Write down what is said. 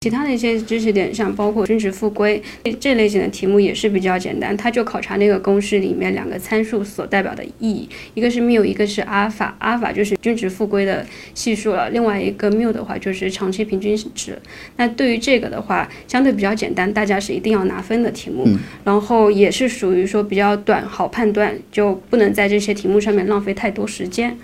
其他的一些知识点，像包括均值复归这类型的题目也是比较简单。它就考察那个公式里面两个参数所代表的意义，一个是缪，一个是阿尔法。阿尔法就是均值复归的系数了；另外一个缪的话，就是长期平均值。那对于这个的话，相对比较简单，大家是一定要拿分的题目，然后也是属于说比较短，好判断，就不能在这些题目上面浪费太多时间。